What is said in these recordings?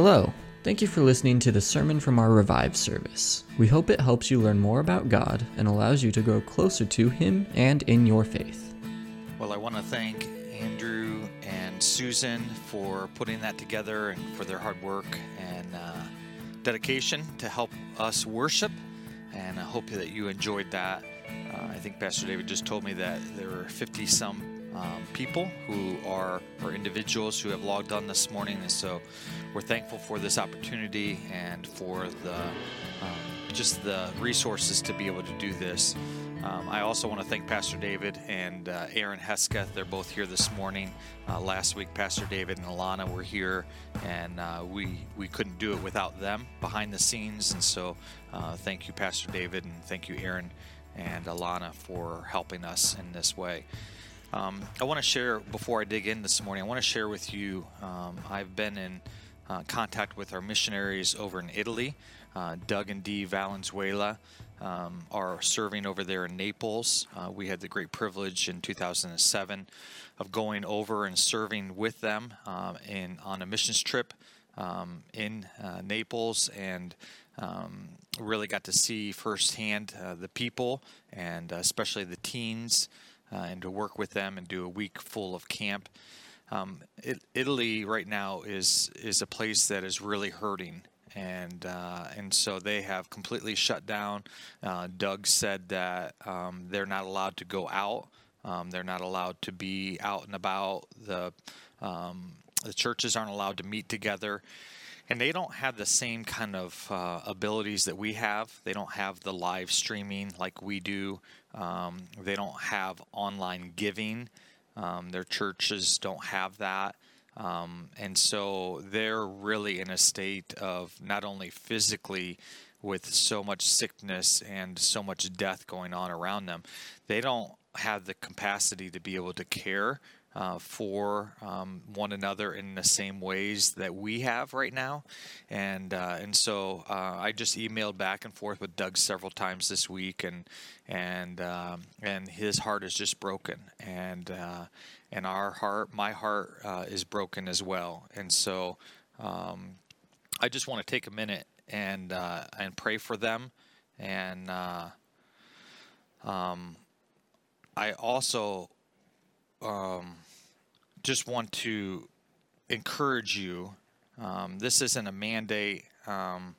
Hello. Thank you for listening to the sermon from our Revive service. We hope it helps you learn more about God and allows you to grow closer to Him and in your faith. Well, I want to thank Andrew and Susan for putting that together and for their hard work and uh, dedication to help us worship. And I hope that you enjoyed that. Uh, I think Pastor David just told me that there were 50 some um, people who are or individuals who have logged on this morning, and so we're thankful for this opportunity and for the um, just the resources to be able to do this. Um, I also want to thank Pastor David and uh, Aaron Hesketh. They're both here this morning. Uh, last week, Pastor David and Alana were here, and uh, we we couldn't do it without them behind the scenes. And so, uh, thank you, Pastor David, and thank you, Aaron and Alana, for helping us in this way. Um, I want to share before I dig in this morning. I want to share with you. Um, I've been in uh, contact with our missionaries over in Italy. Uh, Doug and Dee Valenzuela um, are serving over there in Naples. Uh, we had the great privilege in 2007 of going over and serving with them um, in on a missions trip um, in uh, Naples and. Um, really got to see firsthand uh, the people and especially the teens uh, and to work with them and do a week full of camp. Um, it, Italy right now is is a place that is really hurting, and uh, and so they have completely shut down. Uh, Doug said that um, they're not allowed to go out. Um, they're not allowed to be out and about. The um, the churches aren't allowed to meet together and they don't have the same kind of uh, abilities that we have. They don't have the live streaming like we do. Um, they don't have online giving. Um, their churches don't have that. Um, and so they're really in a state of not only physically with so much sickness and so much death going on around them, they don't have the capacity to be able to care uh, for um, one another in the same ways that we have right now, and uh, and so uh, I just emailed back and forth with Doug several times this week, and and um, and his heart is just broken, and uh, and our heart, my heart, uh, is broken as well, and so um, I just want to take a minute and uh, and pray for them, and um, I also um, just want to encourage you. Um, this isn't a mandate. Um,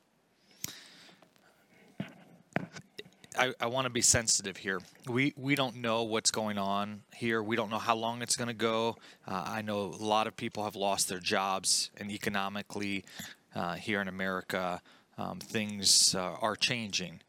I, I want to be sensitive here. We we don't know what's going on here. We don't know how long it's going to go. Uh, I know a lot of people have lost their jobs, and economically, uh, here in America, um, things uh, are changing.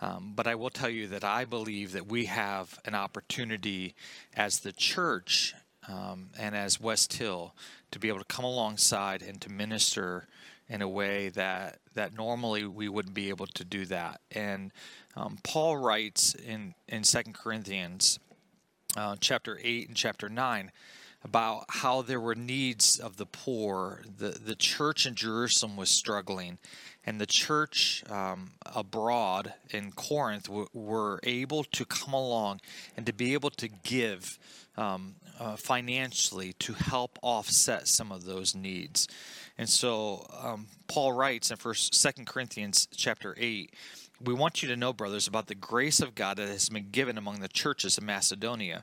Um, but I will tell you that I believe that we have an opportunity as the church um, and as West Hill to be able to come alongside and to minister in a way that that normally we wouldn't be able to do that. And um, Paul writes in in Second Corinthians, uh, chapter eight and chapter nine about how there were needs of the poor. The, the church in Jerusalem was struggling, and the church um, abroad in Corinth w- were able to come along and to be able to give um, uh, financially to help offset some of those needs. And so um, Paul writes in First, Second Corinthians chapter eight. We want you to know, brothers, about the grace of God that has been given among the churches of Macedonia.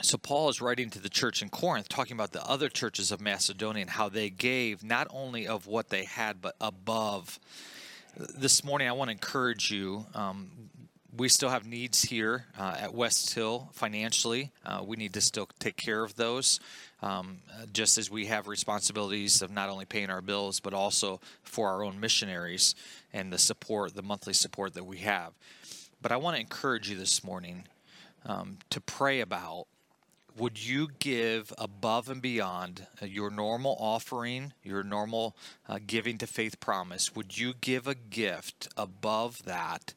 So, Paul is writing to the church in Corinth, talking about the other churches of Macedonia and how they gave not only of what they had, but above. This morning, I want to encourage you. Um, we still have needs here uh, at West Hill financially. Uh, we need to still take care of those, um, just as we have responsibilities of not only paying our bills, but also for our own missionaries and the support, the monthly support that we have. But I want to encourage you this morning um, to pray about would you give above and beyond uh, your normal offering, your normal uh, giving to faith promise? Would you give a gift above that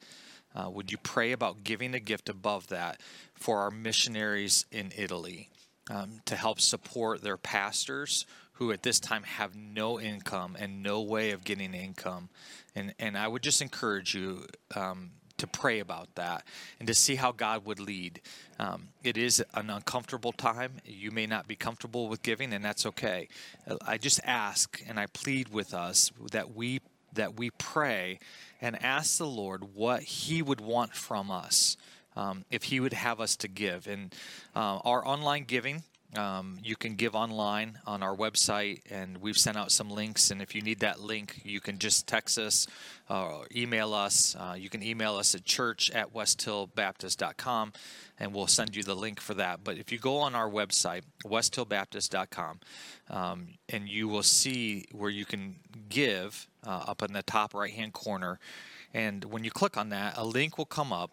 uh, would you pray about giving a gift above that for our missionaries in Italy um, to help support their pastors who at this time have no income and no way of getting income? And, and I would just encourage you um, to pray about that and to see how God would lead. Um, it is an uncomfortable time. You may not be comfortable with giving, and that's okay. I just ask and I plead with us that we that we pray and ask the Lord what He would want from us, um, if He would have us to give. And uh, our online giving, um, you can give online on our website, and we've sent out some links. And if you need that link, you can just text us uh, or email us. Uh, you can email us at church at westhillbaptist.com, and we'll send you the link for that. But if you go on our website, westhillbaptist.com, um, and you will see where you can give uh, up in the top right hand corner. And when you click on that, a link will come up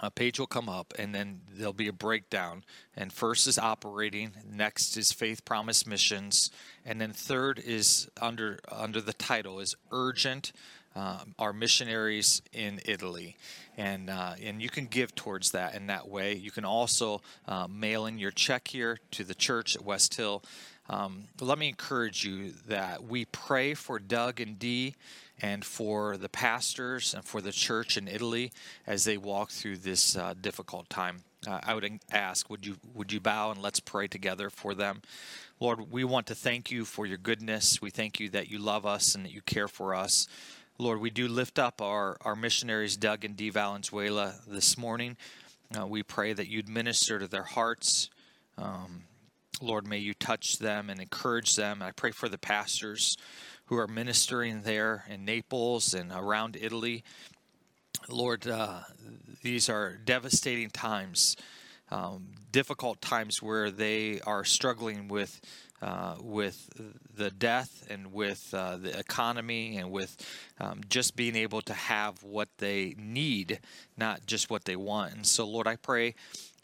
a page will come up and then there'll be a breakdown and first is operating next is faith promise missions and then third is under under the title is urgent uh, our missionaries in Italy, and uh, and you can give towards that in that way. You can also uh, mail in your check here to the church at West Hill. Um, let me encourage you that we pray for Doug and Dee and for the pastors and for the church in Italy as they walk through this uh, difficult time. Uh, I would ask, would you would you bow and let's pray together for them? Lord, we want to thank you for your goodness. We thank you that you love us and that you care for us. Lord, we do lift up our, our missionaries, Doug and Dee Valenzuela, this morning. Uh, we pray that you'd minister to their hearts. Um, Lord, may you touch them and encourage them. I pray for the pastors who are ministering there in Naples and around Italy. Lord, uh, these are devastating times, um, difficult times where they are struggling with. Uh, with the death and with uh, the economy and with um, just being able to have what they need, not just what they want. And so, Lord, I pray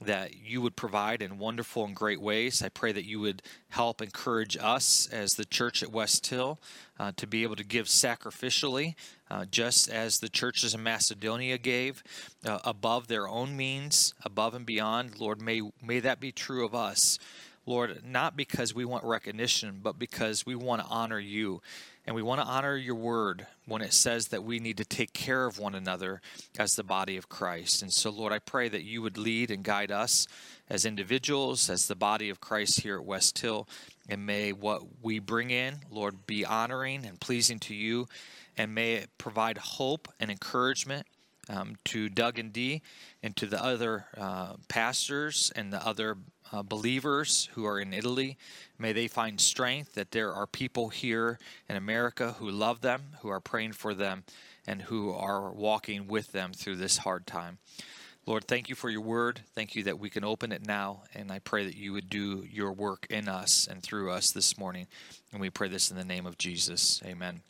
that you would provide in wonderful and great ways. I pray that you would help encourage us as the church at West Hill uh, to be able to give sacrificially, uh, just as the churches in Macedonia gave, uh, above their own means, above and beyond. Lord, may, may that be true of us. Lord, not because we want recognition, but because we want to honor you. And we want to honor your word when it says that we need to take care of one another as the body of Christ. And so, Lord, I pray that you would lead and guide us as individuals, as the body of Christ here at West Hill. And may what we bring in, Lord, be honoring and pleasing to you. And may it provide hope and encouragement um, to Doug and Dee and to the other uh, pastors and the other uh, believers who are in Italy. May they find strength that there are people here in America who love them, who are praying for them, and who are walking with them through this hard time. Lord, thank you for your word. Thank you that we can open it now. And I pray that you would do your work in us and through us this morning. And we pray this in the name of Jesus. Amen.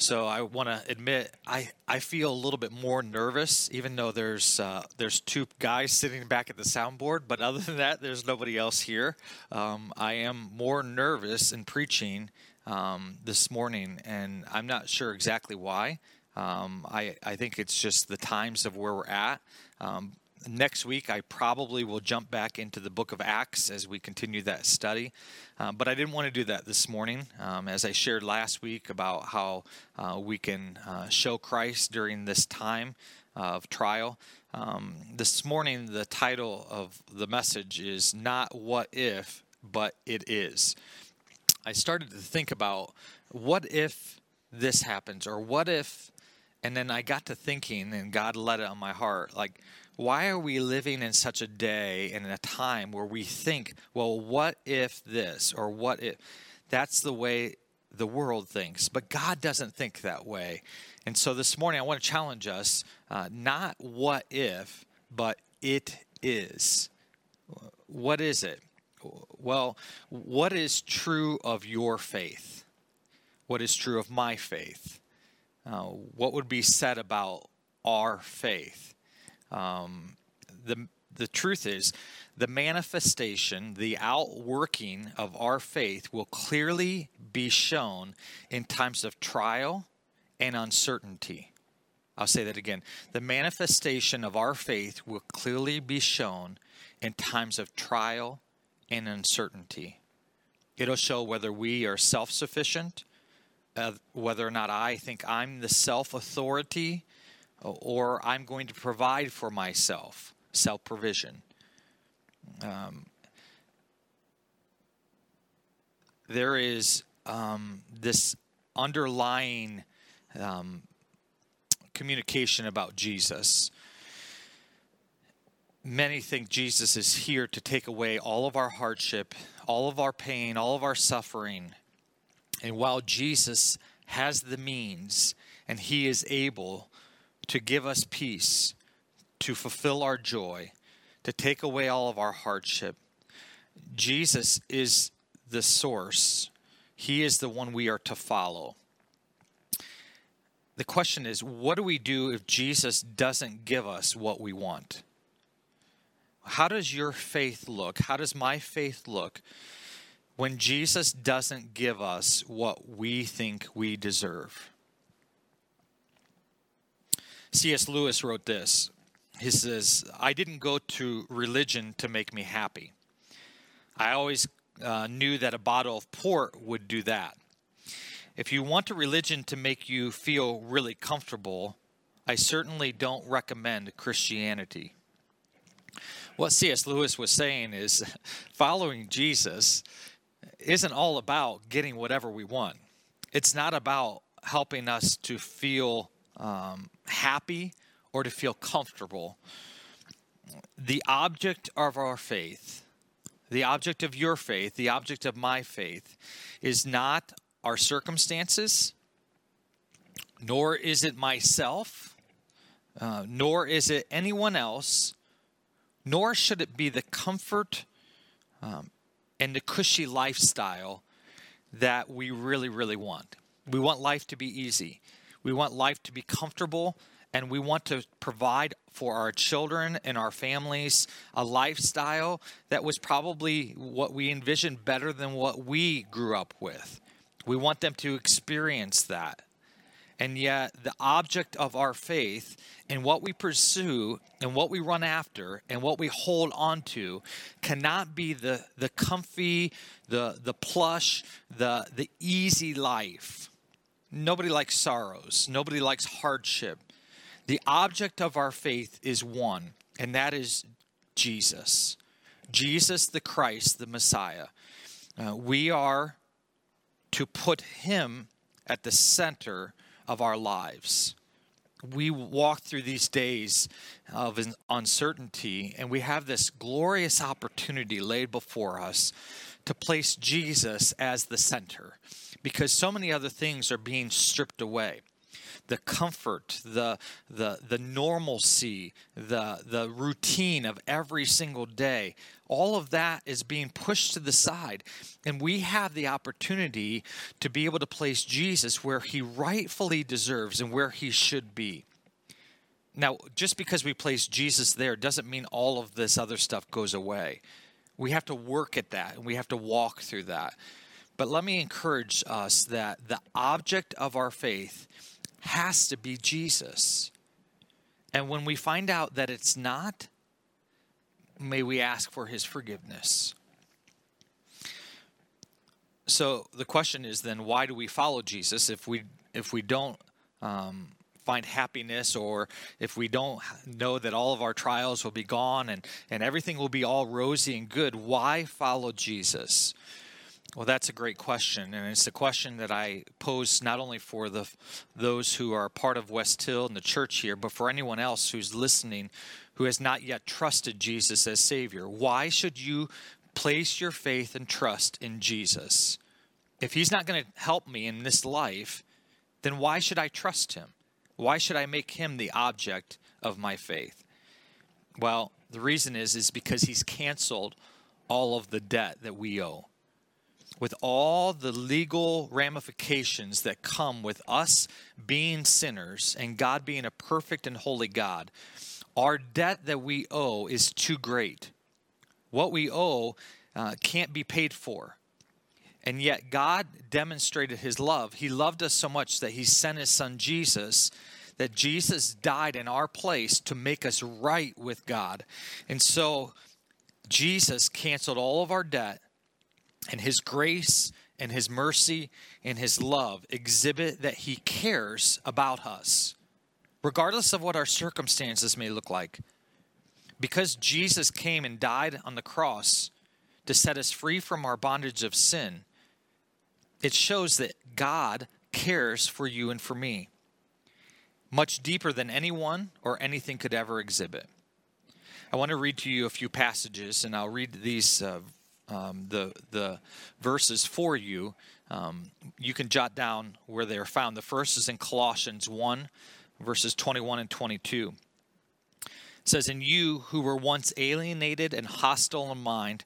So I want to admit I, I feel a little bit more nervous, even though there's uh, there's two guys sitting back at the soundboard. But other than that, there's nobody else here. Um, I am more nervous in preaching um, this morning, and I'm not sure exactly why. Um, I I think it's just the times of where we're at. Um, next week I probably will jump back into the book of Acts as we continue that study. Uh, but I didn't want to do that this morning. Um, as I shared last week about how uh, we can uh, show Christ during this time of trial. Um, this morning, the title of the message is Not What If, but It Is. I started to think about what if this happens, or what if, and then I got to thinking, and God led it on my heart, like, why are we living in such a day and in a time where we think, well, what if this or what if? That's the way the world thinks, but God doesn't think that way. And so this morning, I want to challenge us uh, not what if, but it is. What is it? Well, what is true of your faith? What is true of my faith? Uh, what would be said about our faith? Um, the the truth is, the manifestation, the outworking of our faith will clearly be shown in times of trial and uncertainty. I'll say that again. The manifestation of our faith will clearly be shown in times of trial and uncertainty. It'll show whether we are self sufficient, uh, whether or not I think I'm the self authority, or I'm going to provide for myself, self provision. Um, there is um, this underlying um, communication about Jesus. Many think Jesus is here to take away all of our hardship, all of our pain, all of our suffering. And while Jesus has the means and he is able to give us peace, to fulfill our joy, to take away all of our hardship, Jesus is the source. He is the one we are to follow the question is what do we do if Jesus doesn't give us what we want? How does your faith look? How does my faith look when Jesus doesn't give us what we think we deserve? C.S. Lewis wrote this. He says, I didn't go to religion to make me happy. I always uh, knew that a bottle of port would do that. If you want a religion to make you feel really comfortable, I certainly don't recommend Christianity. What C.S. Lewis was saying is following Jesus isn't all about getting whatever we want. It's not about helping us to feel um, happy or to feel comfortable. The object of our faith, the object of your faith, the object of my faith, is not our circumstances, nor is it myself, uh, nor is it anyone else, nor should it be the comfort um, and the cushy lifestyle that we really, really want. We want life to be easy. We want life to be comfortable, and we want to provide for our children and our families a lifestyle that was probably what we envisioned better than what we grew up with. We want them to experience that. And yet, the object of our faith and what we pursue and what we run after and what we hold on to cannot be the, the comfy, the, the plush, the, the easy life. Nobody likes sorrows, nobody likes hardship. The object of our faith is one, and that is Jesus. Jesus the Christ, the Messiah. Uh, we are to put Him at the center of our lives. We walk through these days of uncertainty, and we have this glorious opportunity laid before us to place Jesus as the center because so many other things are being stripped away the comfort, the the the normalcy, the the routine of every single day. All of that is being pushed to the side, and we have the opportunity to be able to place Jesus where he rightfully deserves and where he should be. Now, just because we place Jesus there doesn't mean all of this other stuff goes away. We have to work at that and we have to walk through that. But let me encourage us that the object of our faith has to be Jesus. And when we find out that it's not, may we ask for his forgiveness. So the question is then why do we follow Jesus if we if we don't um, find happiness or if we don't know that all of our trials will be gone and, and everything will be all rosy and good, why follow Jesus? Well, that's a great question, and it's a question that I pose not only for the those who are part of West Hill and the church here, but for anyone else who's listening who has not yet trusted Jesus as Savior. Why should you place your faith and trust in Jesus? If He's not going to help me in this life, then why should I trust Him? Why should I make Him the object of my faith? Well, the reason is is because He's canceled all of the debt that we owe with all the legal ramifications that come with us being sinners and God being a perfect and holy God, our debt that we owe is too great. What we owe uh, can't be paid for. And yet, God demonstrated his love. He loved us so much that he sent his son Jesus, that Jesus died in our place to make us right with God. And so, Jesus canceled all of our debt, and his grace and his mercy and his love exhibit that he cares about us, regardless of what our circumstances may look like. Because Jesus came and died on the cross to set us free from our bondage of sin, it shows that God cares for you and for me much deeper than anyone or anything could ever exhibit. I want to read to you a few passages, and I'll read these uh, um, the the verses for you. Um, you can jot down where they are found. The first is in Colossians one, verses twenty one and twenty two. It says, "And you who were once alienated and hostile in mind,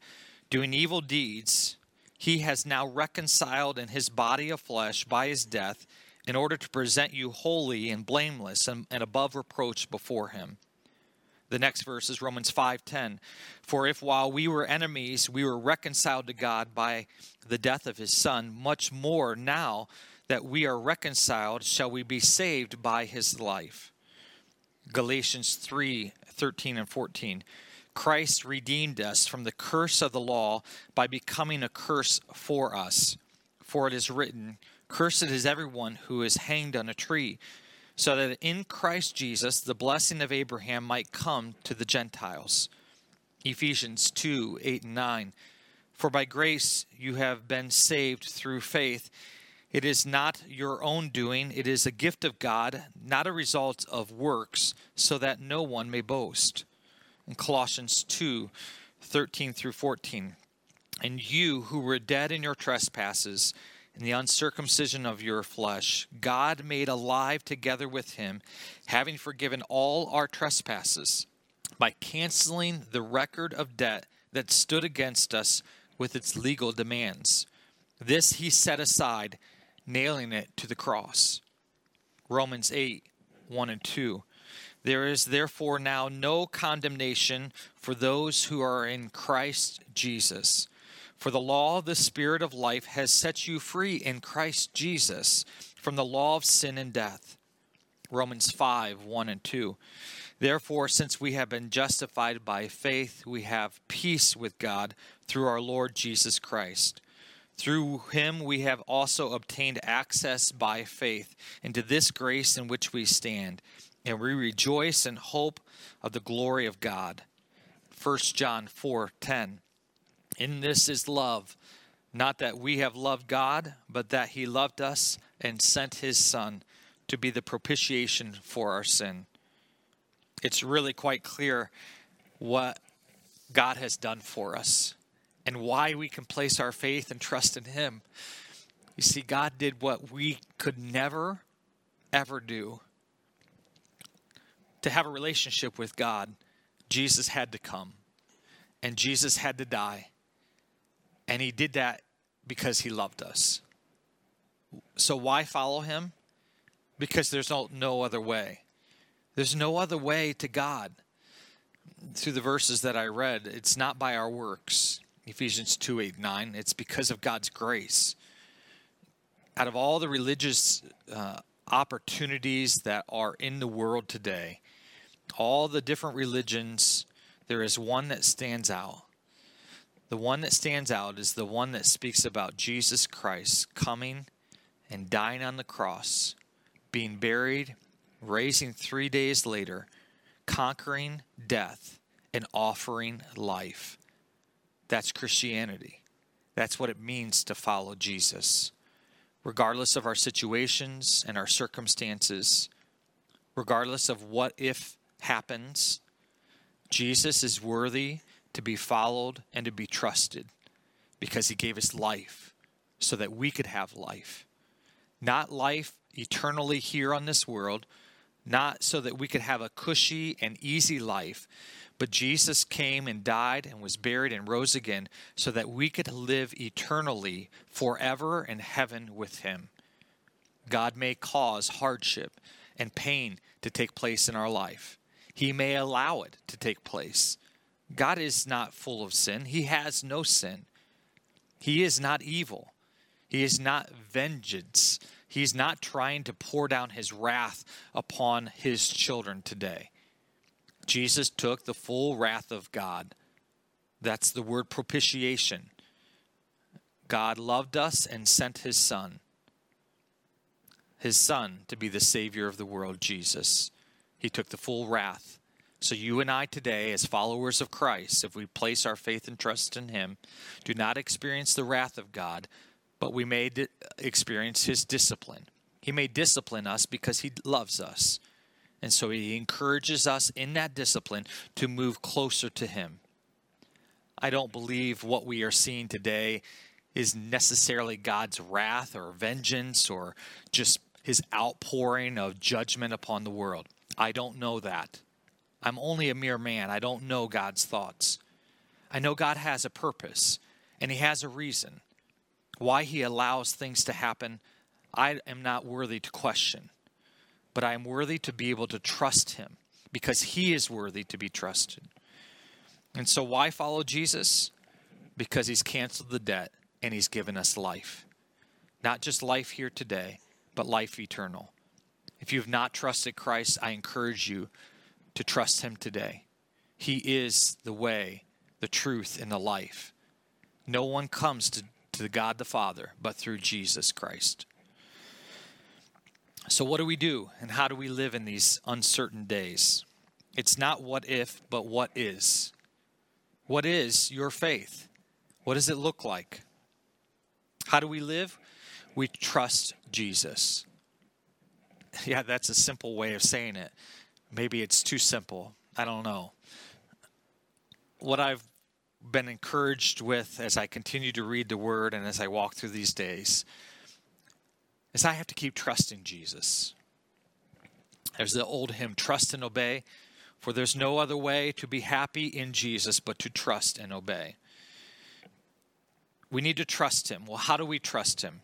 doing evil deeds." He has now reconciled in his body of flesh by his death in order to present you holy and blameless and, and, above reproach before him. The next verse is romans 5.10 for if while we were enemies we were reconciled to god by the death of his son much more now that we are reconciled shall we be saved by his life. Galatians 3.13 and 14 Christ redeemed us from the curse of the law by becoming a curse for us. For it is written, Cursed is everyone who is hanged on a tree, so that in Christ Jesus the blessing of Abraham might come to the Gentiles. Ephesians 2 8 and 9. For by grace you have been saved through faith. It is not your own doing, it is a gift of God, not a result of works, so that no one may boast in Colossians 2 13 through 14. And you who were dead in your trespasses, in the uncircumcision of your flesh, God made alive together with him, having forgiven all our trespasses, by canceling the record of debt that stood against us with its legal demands. This he set aside, nailing it to the cross. Romans 8 1 and 2. There is therefore now no condemnation for those who are in Christ Jesus. For the law of the Spirit of life has set you free in Christ Jesus from the law of sin and death. Romans 5 1 and 2. Therefore, since we have been justified by faith, we have peace with God through our Lord Jesus Christ. Through him we have also obtained access by faith into this grace in which we stand and we rejoice in hope of the glory of God. 1 John 4:10 In this is love, not that we have loved God, but that he loved us and sent his son to be the propitiation for our sin. It's really quite clear what God has done for us and why we can place our faith and trust in him. You see, God did what we could never, ever do to have a relationship with God, Jesus had to come and Jesus had to die. And he did that because he loved us. So why follow him? Because there's no, no other way. There's no other way to God. Through the verses that I read, it's not by our works. Ephesians 2 8 9. It's because of God's grace. Out of all the religious uh, opportunities that are in the world today, all the different religions, there is one that stands out. The one that stands out is the one that speaks about Jesus Christ coming and dying on the cross, being buried, raising three days later, conquering death, and offering life. That's Christianity. That's what it means to follow Jesus. Regardless of our situations and our circumstances, regardless of what if happens, Jesus is worthy to be followed and to be trusted because he gave us life so that we could have life. Not life eternally here on this world, not so that we could have a cushy and easy life, but Jesus came and died and was buried and rose again so that we could live eternally forever in heaven with him. God may cause hardship and pain to take place in our life. He may allow it to take place. God is not full of sin, He has no sin. He is not evil. He is not vengeance. He's not trying to pour down his wrath upon his children today. Jesus took the full wrath of God. That's the word propitiation. God loved us and sent his son, his son to be the savior of the world, Jesus. He took the full wrath. So, you and I today, as followers of Christ, if we place our faith and trust in Him, do not experience the wrath of God, but we may experience His discipline. He may discipline us because He loves us. And so, He encourages us in that discipline to move closer to Him. I don't believe what we are seeing today is necessarily God's wrath or vengeance or just His outpouring of judgment upon the world. I don't know that. I'm only a mere man. I don't know God's thoughts. I know God has a purpose and He has a reason. Why He allows things to happen, I am not worthy to question, but I am worthy to be able to trust Him because He is worthy to be trusted. And so, why follow Jesus? Because He's canceled the debt and He's given us life. Not just life here today, but life eternal. If you have not trusted Christ, I encourage you to trust Him today. He is the way, the truth, and the life. No one comes to, to God the Father but through Jesus Christ. So, what do we do, and how do we live in these uncertain days? It's not what if, but what is. What is your faith? What does it look like? How do we live? We trust Jesus. Yeah, that's a simple way of saying it. Maybe it's too simple. I don't know. What I've been encouraged with as I continue to read the Word and as I walk through these days is I have to keep trusting Jesus. There's the old hymn, Trust and Obey, for there's no other way to be happy in Jesus but to trust and obey. We need to trust Him. Well, how do we trust Him?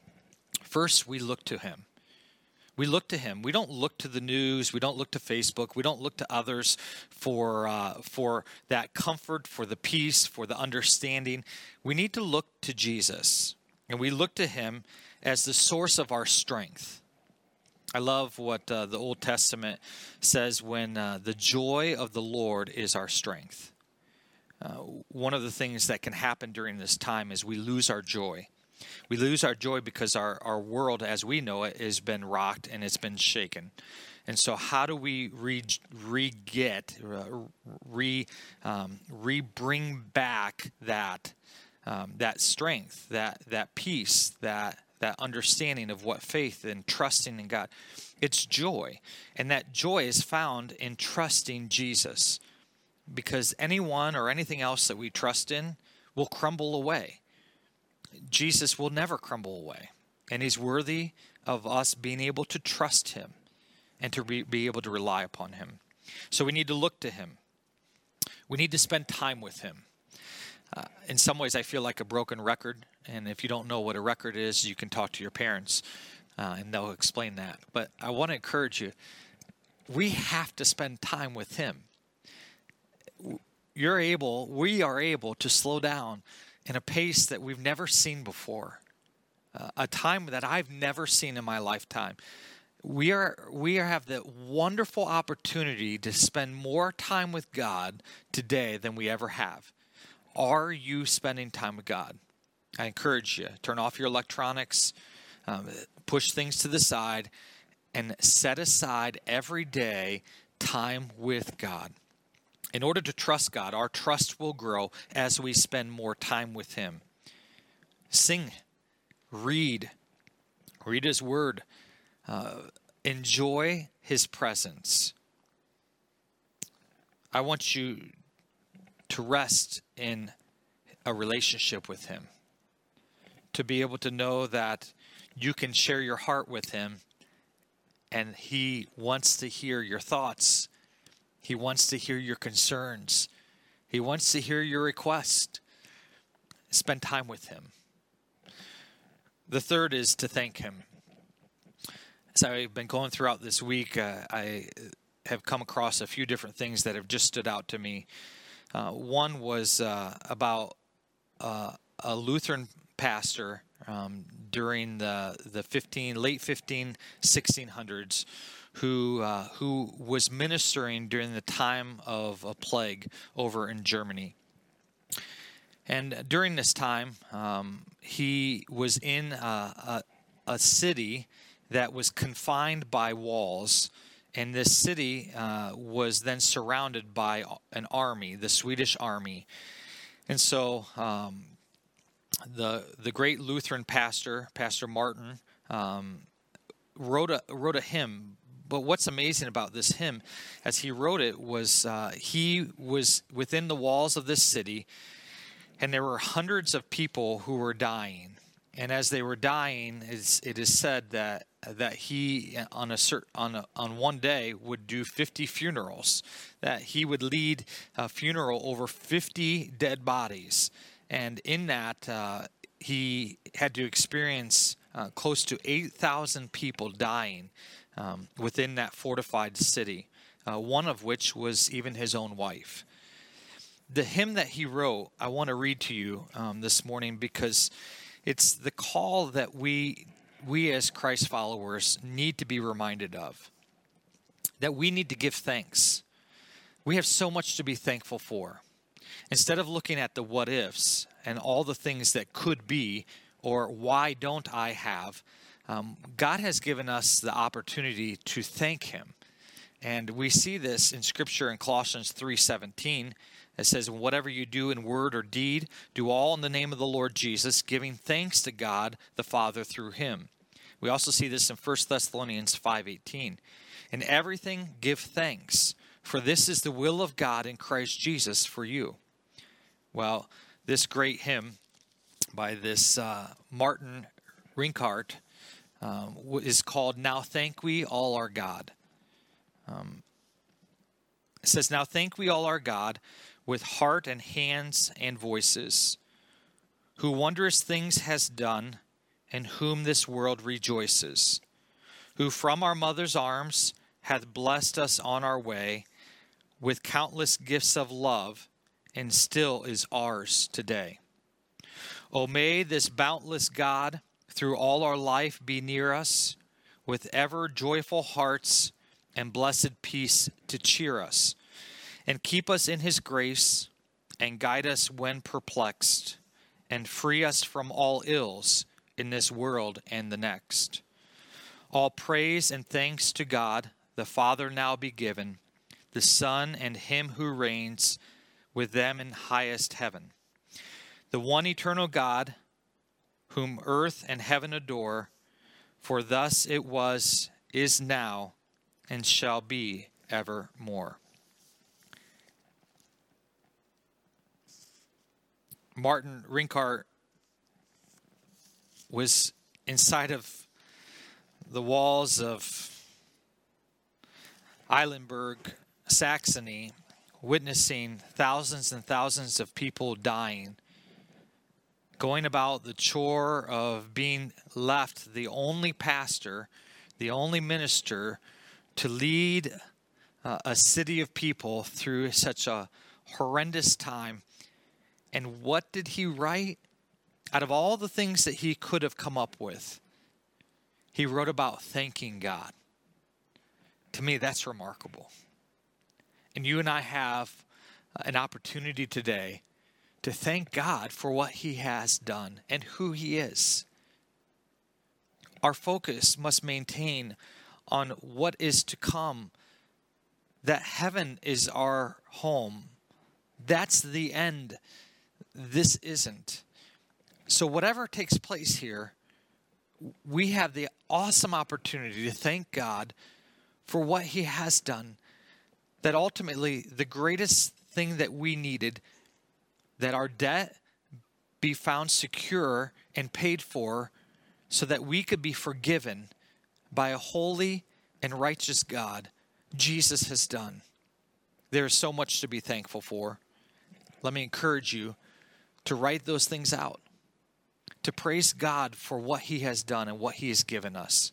First, we look to Him. We look to Him. We don't look to the news. We don't look to Facebook. We don't look to others for uh, for that comfort, for the peace, for the understanding. We need to look to Jesus, and we look to Him as the source of our strength. I love what uh, the Old Testament says when uh, the joy of the Lord is our strength. Uh, one of the things that can happen during this time is we lose our joy. We lose our joy because our, our world, as we know it, has been rocked and it's been shaken. And so, how do we re, re get, uh, re, um, re bring back that, um, that strength, that, that peace, that, that understanding of what faith and trusting in God? It's joy. And that joy is found in trusting Jesus because anyone or anything else that we trust in will crumble away. Jesus will never crumble away, and He's worthy of us being able to trust Him and to be, be able to rely upon Him. So we need to look to Him. We need to spend time with Him. Uh, in some ways, I feel like a broken record, and if you don't know what a record is, you can talk to your parents uh, and they'll explain that. But I want to encourage you we have to spend time with Him you're able, we are able to slow down in a pace that we've never seen before, uh, a time that I've never seen in my lifetime. We are we have the wonderful opportunity to spend more time with God today than we ever have. Are you spending time with God? I encourage you turn off your electronics, um, push things to the side, and set aside every day time with God. In order to trust God, our trust will grow as we spend more time with Him. Sing, read, read His Word, uh, enjoy His presence. I want you to rest in a relationship with Him, to be able to know that you can share your heart with Him and He wants to hear your thoughts he wants to hear your concerns. He wants to hear your request. Spend time with Him. The third is to thank Him. As I've been going throughout this week, uh, I have come across a few different things that have just stood out to me. Uh, one was uh, about uh, a Lutheran pastor um, during the the 15 late 15 1600s who uh, who was ministering during the time of a plague over in Germany. And during this time, um, he was in a, a, a, city that was confined by walls. And this city uh, was then surrounded by an army, the Swedish army. And so um, the, the great Lutheran pastor, Pastor Martin, um, wrote, a, wrote a hymn but what's amazing about this hymn, as he wrote it, was uh, he was within the walls of this city, and there were hundreds of people who were dying. And as they were dying, it is said that that he on a cert, on a, on one day would do 50 funerals. That he would lead a funeral over 50 dead bodies, and in that uh, he had to experience uh, close to 8,000 people dying um, within that fortified city, uh, one of which was even his own wife. The hymn that he wrote, I want to read to you um, this morning because it's the call that we, we as Christ followers need to be reminded of. That we need to give thanks. We have so much to be thankful for. Instead of looking at the what ifs and all the things that could be, or why don't I have, um, God has given us the opportunity to thank Him. And we see this in Scripture in Colossians 3:17. It says, "Whatever you do in word or deed, do all in the name of the Lord Jesus, giving thanks to God the Father through Him." We also see this in 1 Thessalonians 5:18. "In everything give thanks, for this is the will of God in Christ Jesus for you." Well, this great hymn by this uh, Martin Rinkart um, is called Now Thank We All Our God. Um, it says, Now thank we all our God with heart and hands and voices, who wondrous things has done, and whom this world rejoices, who from our mother's arms hath blessed us on our way with countless gifts of love, and still is ours today. O may this boundless God through all our life be near us with ever joyful hearts and blessed peace to cheer us, and keep us in his grace, and guide us when perplexed, and free us from all ills in this world and the next. All praise and thanks to God, the Father now be given, the Son and him who reigns with them in highest heaven. The one eternal God, whom earth and heaven adore, for thus it was, is now, and shall be evermore. Martin Rinkart was inside of the walls of Eilenburg, Saxony, witnessing thousands and thousands of people dying going about the chore of being left the only pastor, the only minister to lead uh, a city of people through such a horrendous time. And what did he write? Out of all the things that he could have come up with, he wrote about thanking God. To me, that's remarkable. And you and I have uh, an opportunity today to thank God for what He has done and who He is. Our focus must maintain on what is to come, that heaven is our home. That's the end. This isn't. So, whatever takes place here, we have the awesome opportunity to thank God for what He has done. That ultimately, the greatest thing that we needed that our debt be found secure and paid for so that we could be forgiven by a holy and righteous God. Jesus has done. There is so much to be thankful for. Let me encourage you to write those things out, to praise God for what He has done and what He has given us.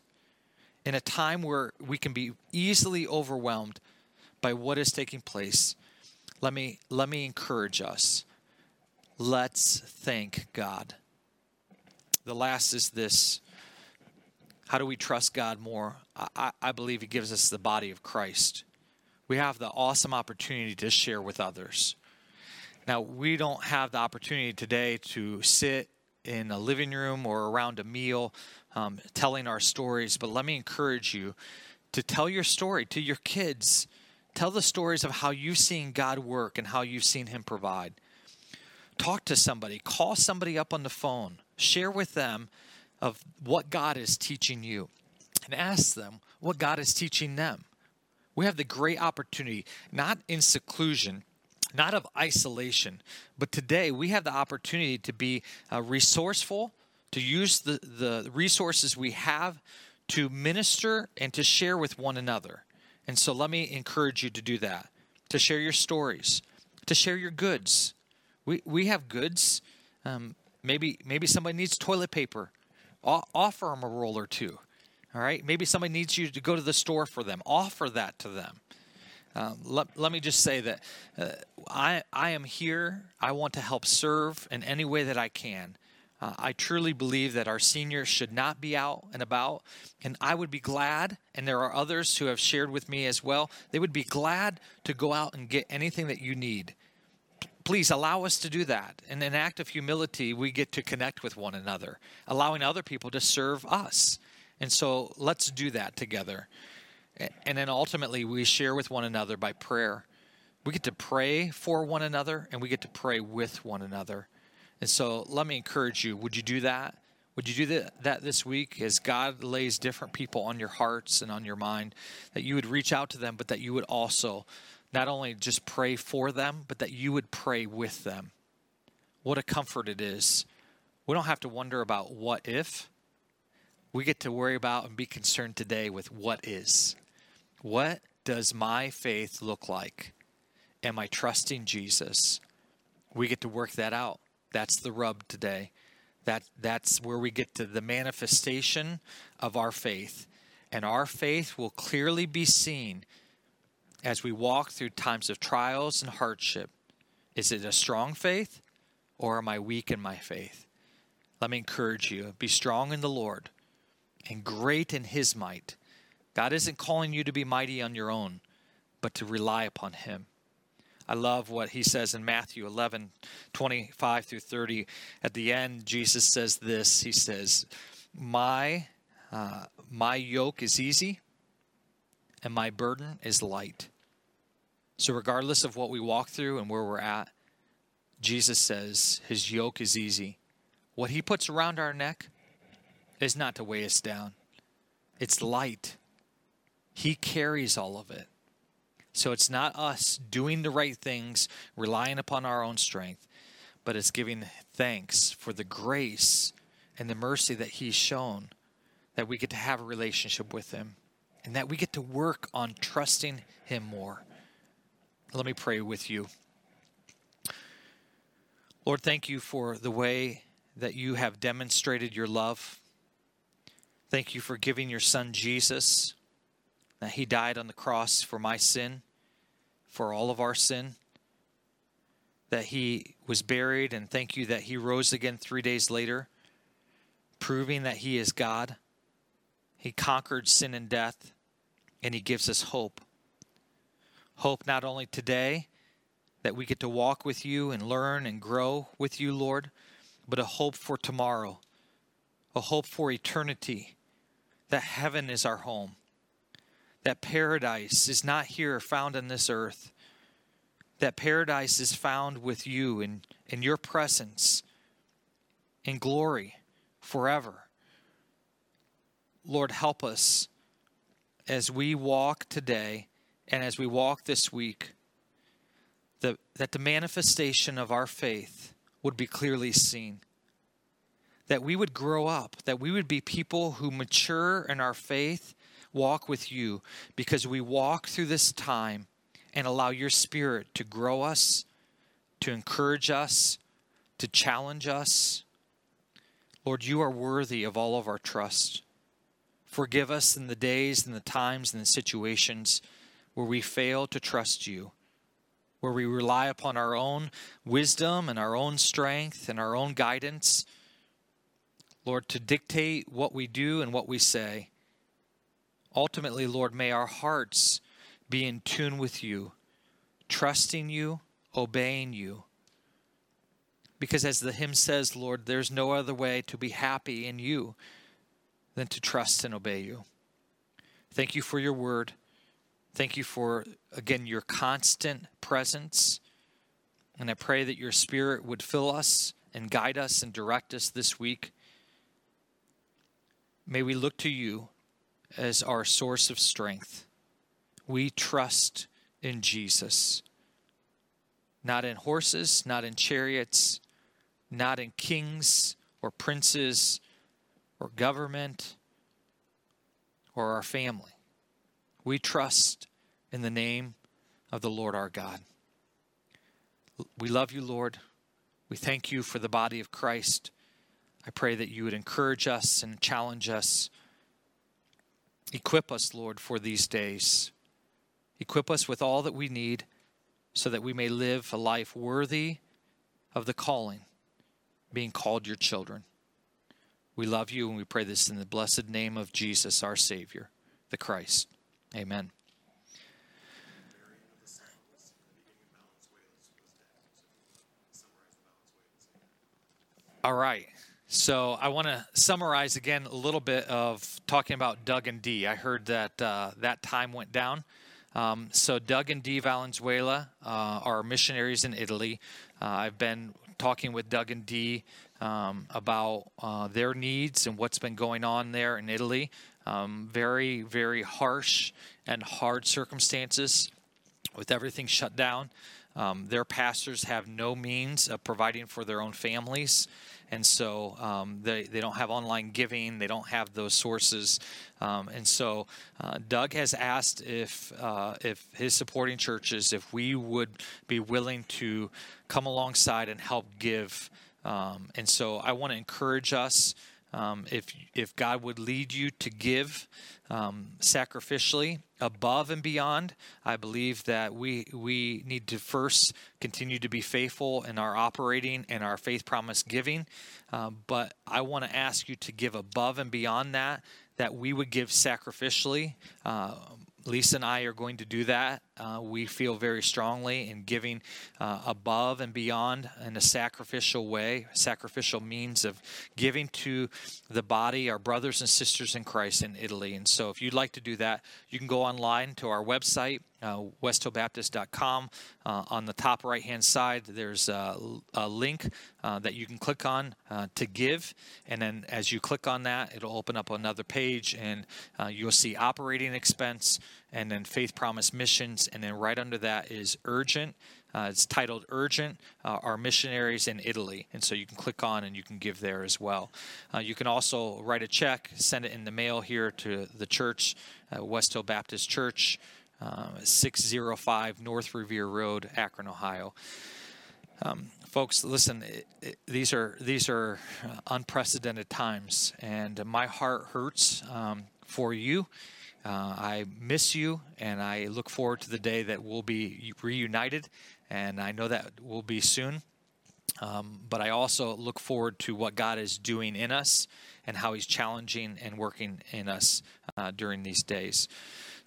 In a time where we can be easily overwhelmed by what is taking place, let me, let me encourage us Let's thank God. the last is this how do we trust God more? I, I believe He gives us the body of Christ. We have the awesome opportunity to share with others. Now, we don't have the opportunity today to sit in a living room or around a meal um, telling our stories, but let me encourage you to tell your story to your kids. Tell the stories of how you've seen God work and how you've seen Him provide. Talk to somebody, call somebody up on the phone, share with them of what God is teaching you and ask them what God is teaching them. We have the great opportunity, not in seclusion, not of isolation, but today we have the opportunity to be uh, resourceful, to use the, the resources we have to minister and to share with one another. And so let me encourage you to do that, to share your stories, to share your goods. We, we have goods. Um, maybe, maybe somebody needs toilet paper offer them a roll or two. All right. Maybe somebody needs you to go to the store for them. Offer that to them. Um, let, let me just say that uh, I, I am here. I want to help serve in any way that I can. Uh, I truly believe that our seniors should not be out and about. And I would be glad, and there are others who have shared with me as well, they would be glad to go out and get anything that you need please allow us to do that. In an act of humility, we get to connect with one another, allowing other people to serve us. And so let's do that together. And then ultimately, we share with one another by prayer. We get to pray for one another and we get to pray with one another. And so let me encourage you would you do that? Would you do that this week as God lays different people on your hearts and on your mind, that you would reach out to them, but that you would also not only just pray for them, but that you would pray with them. What a comfort it is. We don't have to wonder about what if. We get to worry about and be concerned today with what is. What does my faith look like? Am I trusting Jesus? We get to work that out. That's the rub today. That that's where we get to the manifestation of our faith. And our faith will clearly be seen as we walk through times of trials and hardship. Is it a strong faith or am I weak in my faith? Let me encourage you be strong in the Lord and great in his might. God isn't calling you to be mighty on your own, but to rely upon him. I love what he says in Matthew 11, 25 through 30. At the end, Jesus says this He says, My, uh, my yoke is easy and my burden is light. So, regardless of what we walk through and where we're at, Jesus says his yoke is easy. What he puts around our neck is not to weigh us down, it's light. He carries all of it. So, it's not us doing the right things, relying upon our own strength, but it's giving thanks for the grace and the mercy that he's shown that we get to have a relationship with him and that we get to work on trusting him more. Let me pray with you. Lord, thank you for the way that you have demonstrated your love. Thank you for giving your son Jesus, that he died on the cross for my sin, for all of our sin, that he was buried, and thank you that he rose again three days later, proving that he is God. He conquered sin and death, and he gives us hope. Hope not only today that we get to walk with you and learn and grow with you, Lord, but a hope for tomorrow, a hope for eternity, that heaven is our home, that paradise is not here found on this earth, that paradise is found with you in, in your presence, in glory forever. Lord, help us as we walk today and as we walk this week, the, that the manifestation of our faith would be clearly seen. That we would grow up, that we would be people who mature in our faith, walk with you, because we walk through this time and allow your spirit to grow us, to encourage us, to challenge us. Lord, you are worthy of all of our trust. Forgive us in the days and the times and the situations where we fail to trust you, where we rely upon our own wisdom and our own strength and our own guidance. Lord, to dictate what we do and what we say. Ultimately, Lord, may our hearts be in tune with you, trusting you, obeying you. Because as the hymn says, Lord, there's no other way to be happy in you than to trust and obey you. Thank you for your word. Thank you for, again, your constant presence. And I pray that your spirit would fill us and guide us and direct us this week. May we look to you as our source of strength. We trust in Jesus, not in horses, not in chariots, not in kings or princes or government or our family. We trust in the name of the Lord our God. We love you, Lord. We thank you for the body of Christ. I pray that you would encourage us and challenge us. Equip us, Lord, for these days. Equip us with all that we need so that we may live a life worthy of the calling, being called your children. We love you and we pray this in the blessed name of Jesus, our Savior, the Christ. Amen. All right. So I want to summarize again a little bit of talking about Doug and Dee. I heard that uh, that time went down. Um, so Doug and Dee Valenzuela uh, are missionaries in Italy. Uh, I've been talking with Doug and Dee um, about uh, their needs and what's been going on there in Italy. Um, very, very harsh and hard circumstances with everything shut down. Um, their pastors have no means of providing for their own families and so um, they, they don't have online giving they don't have those sources. Um, and so uh, doug has asked if uh, if his supporting churches if we would be willing to come alongside and help give. Um, and so i want to encourage us um, if if God would lead you to give um, sacrificially above and beyond, I believe that we we need to first continue to be faithful in our operating and our faith promise giving. Um, but I want to ask you to give above and beyond that. That we would give sacrificially. Uh, Lisa and I are going to do that. Uh, we feel very strongly in giving uh, above and beyond in a sacrificial way, sacrificial means of giving to the body, our brothers and sisters in Christ in Italy. And so, if you'd like to do that, you can go online to our website, uh, westhillbaptist.com. Uh, on the top right hand side, there's a, a link uh, that you can click on uh, to give. And then as you click on that, it'll open up another page and uh, you'll see operating expense and then faith promise missions. And then right under that is urgent. Uh, it's titled Urgent, uh, Our Missionaries in Italy. And so you can click on and you can give there as well. Uh, you can also write a check, send it in the mail here to the church, West Hill Baptist Church, uh, 605 North Revere Road, Akron, Ohio. Um, folks, listen. It, it, these are these are uh, unprecedented times, and my heart hurts um, for you. Uh, I miss you, and I look forward to the day that we'll be reunited, and I know that will be soon. Um, but I also look forward to what God is doing in us and how He's challenging and working in us uh, during these days.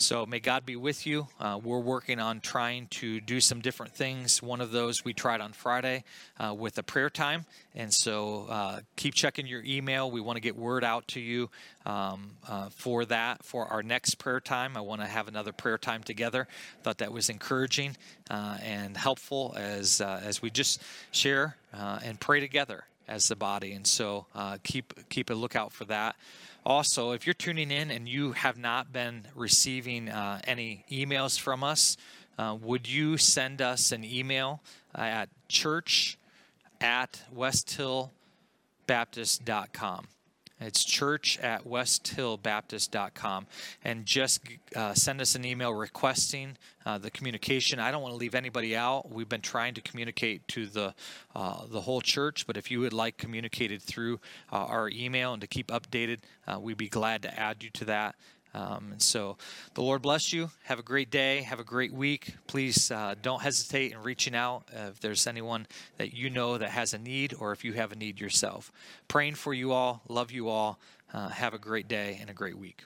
So may God be with you. Uh, we're working on trying to do some different things. One of those we tried on Friday uh, with a prayer time. And so uh, keep checking your email. We want to get word out to you um, uh, for that. For our next prayer time, I want to have another prayer time together. Thought that was encouraging uh, and helpful as, uh, as we just share and pray together as the body. And so keep, keep a lookout for that. Also, if you're tuning in and you have not been receiving uh, any emails from us, uh, would you send us an email at church at westhillbaptist.com? It's church at westhillbaptist.com. And just uh, send us an email requesting uh, the communication. I don't want to leave anybody out. We've been trying to communicate to the, uh, the whole church, but if you would like communicated through uh, our email and to keep updated, uh, we'd be glad to add you to that. Um, and so the Lord bless you. Have a great day. Have a great week. Please uh, don't hesitate in reaching out if there's anyone that you know that has a need or if you have a need yourself. Praying for you all. Love you all. Uh, have a great day and a great week.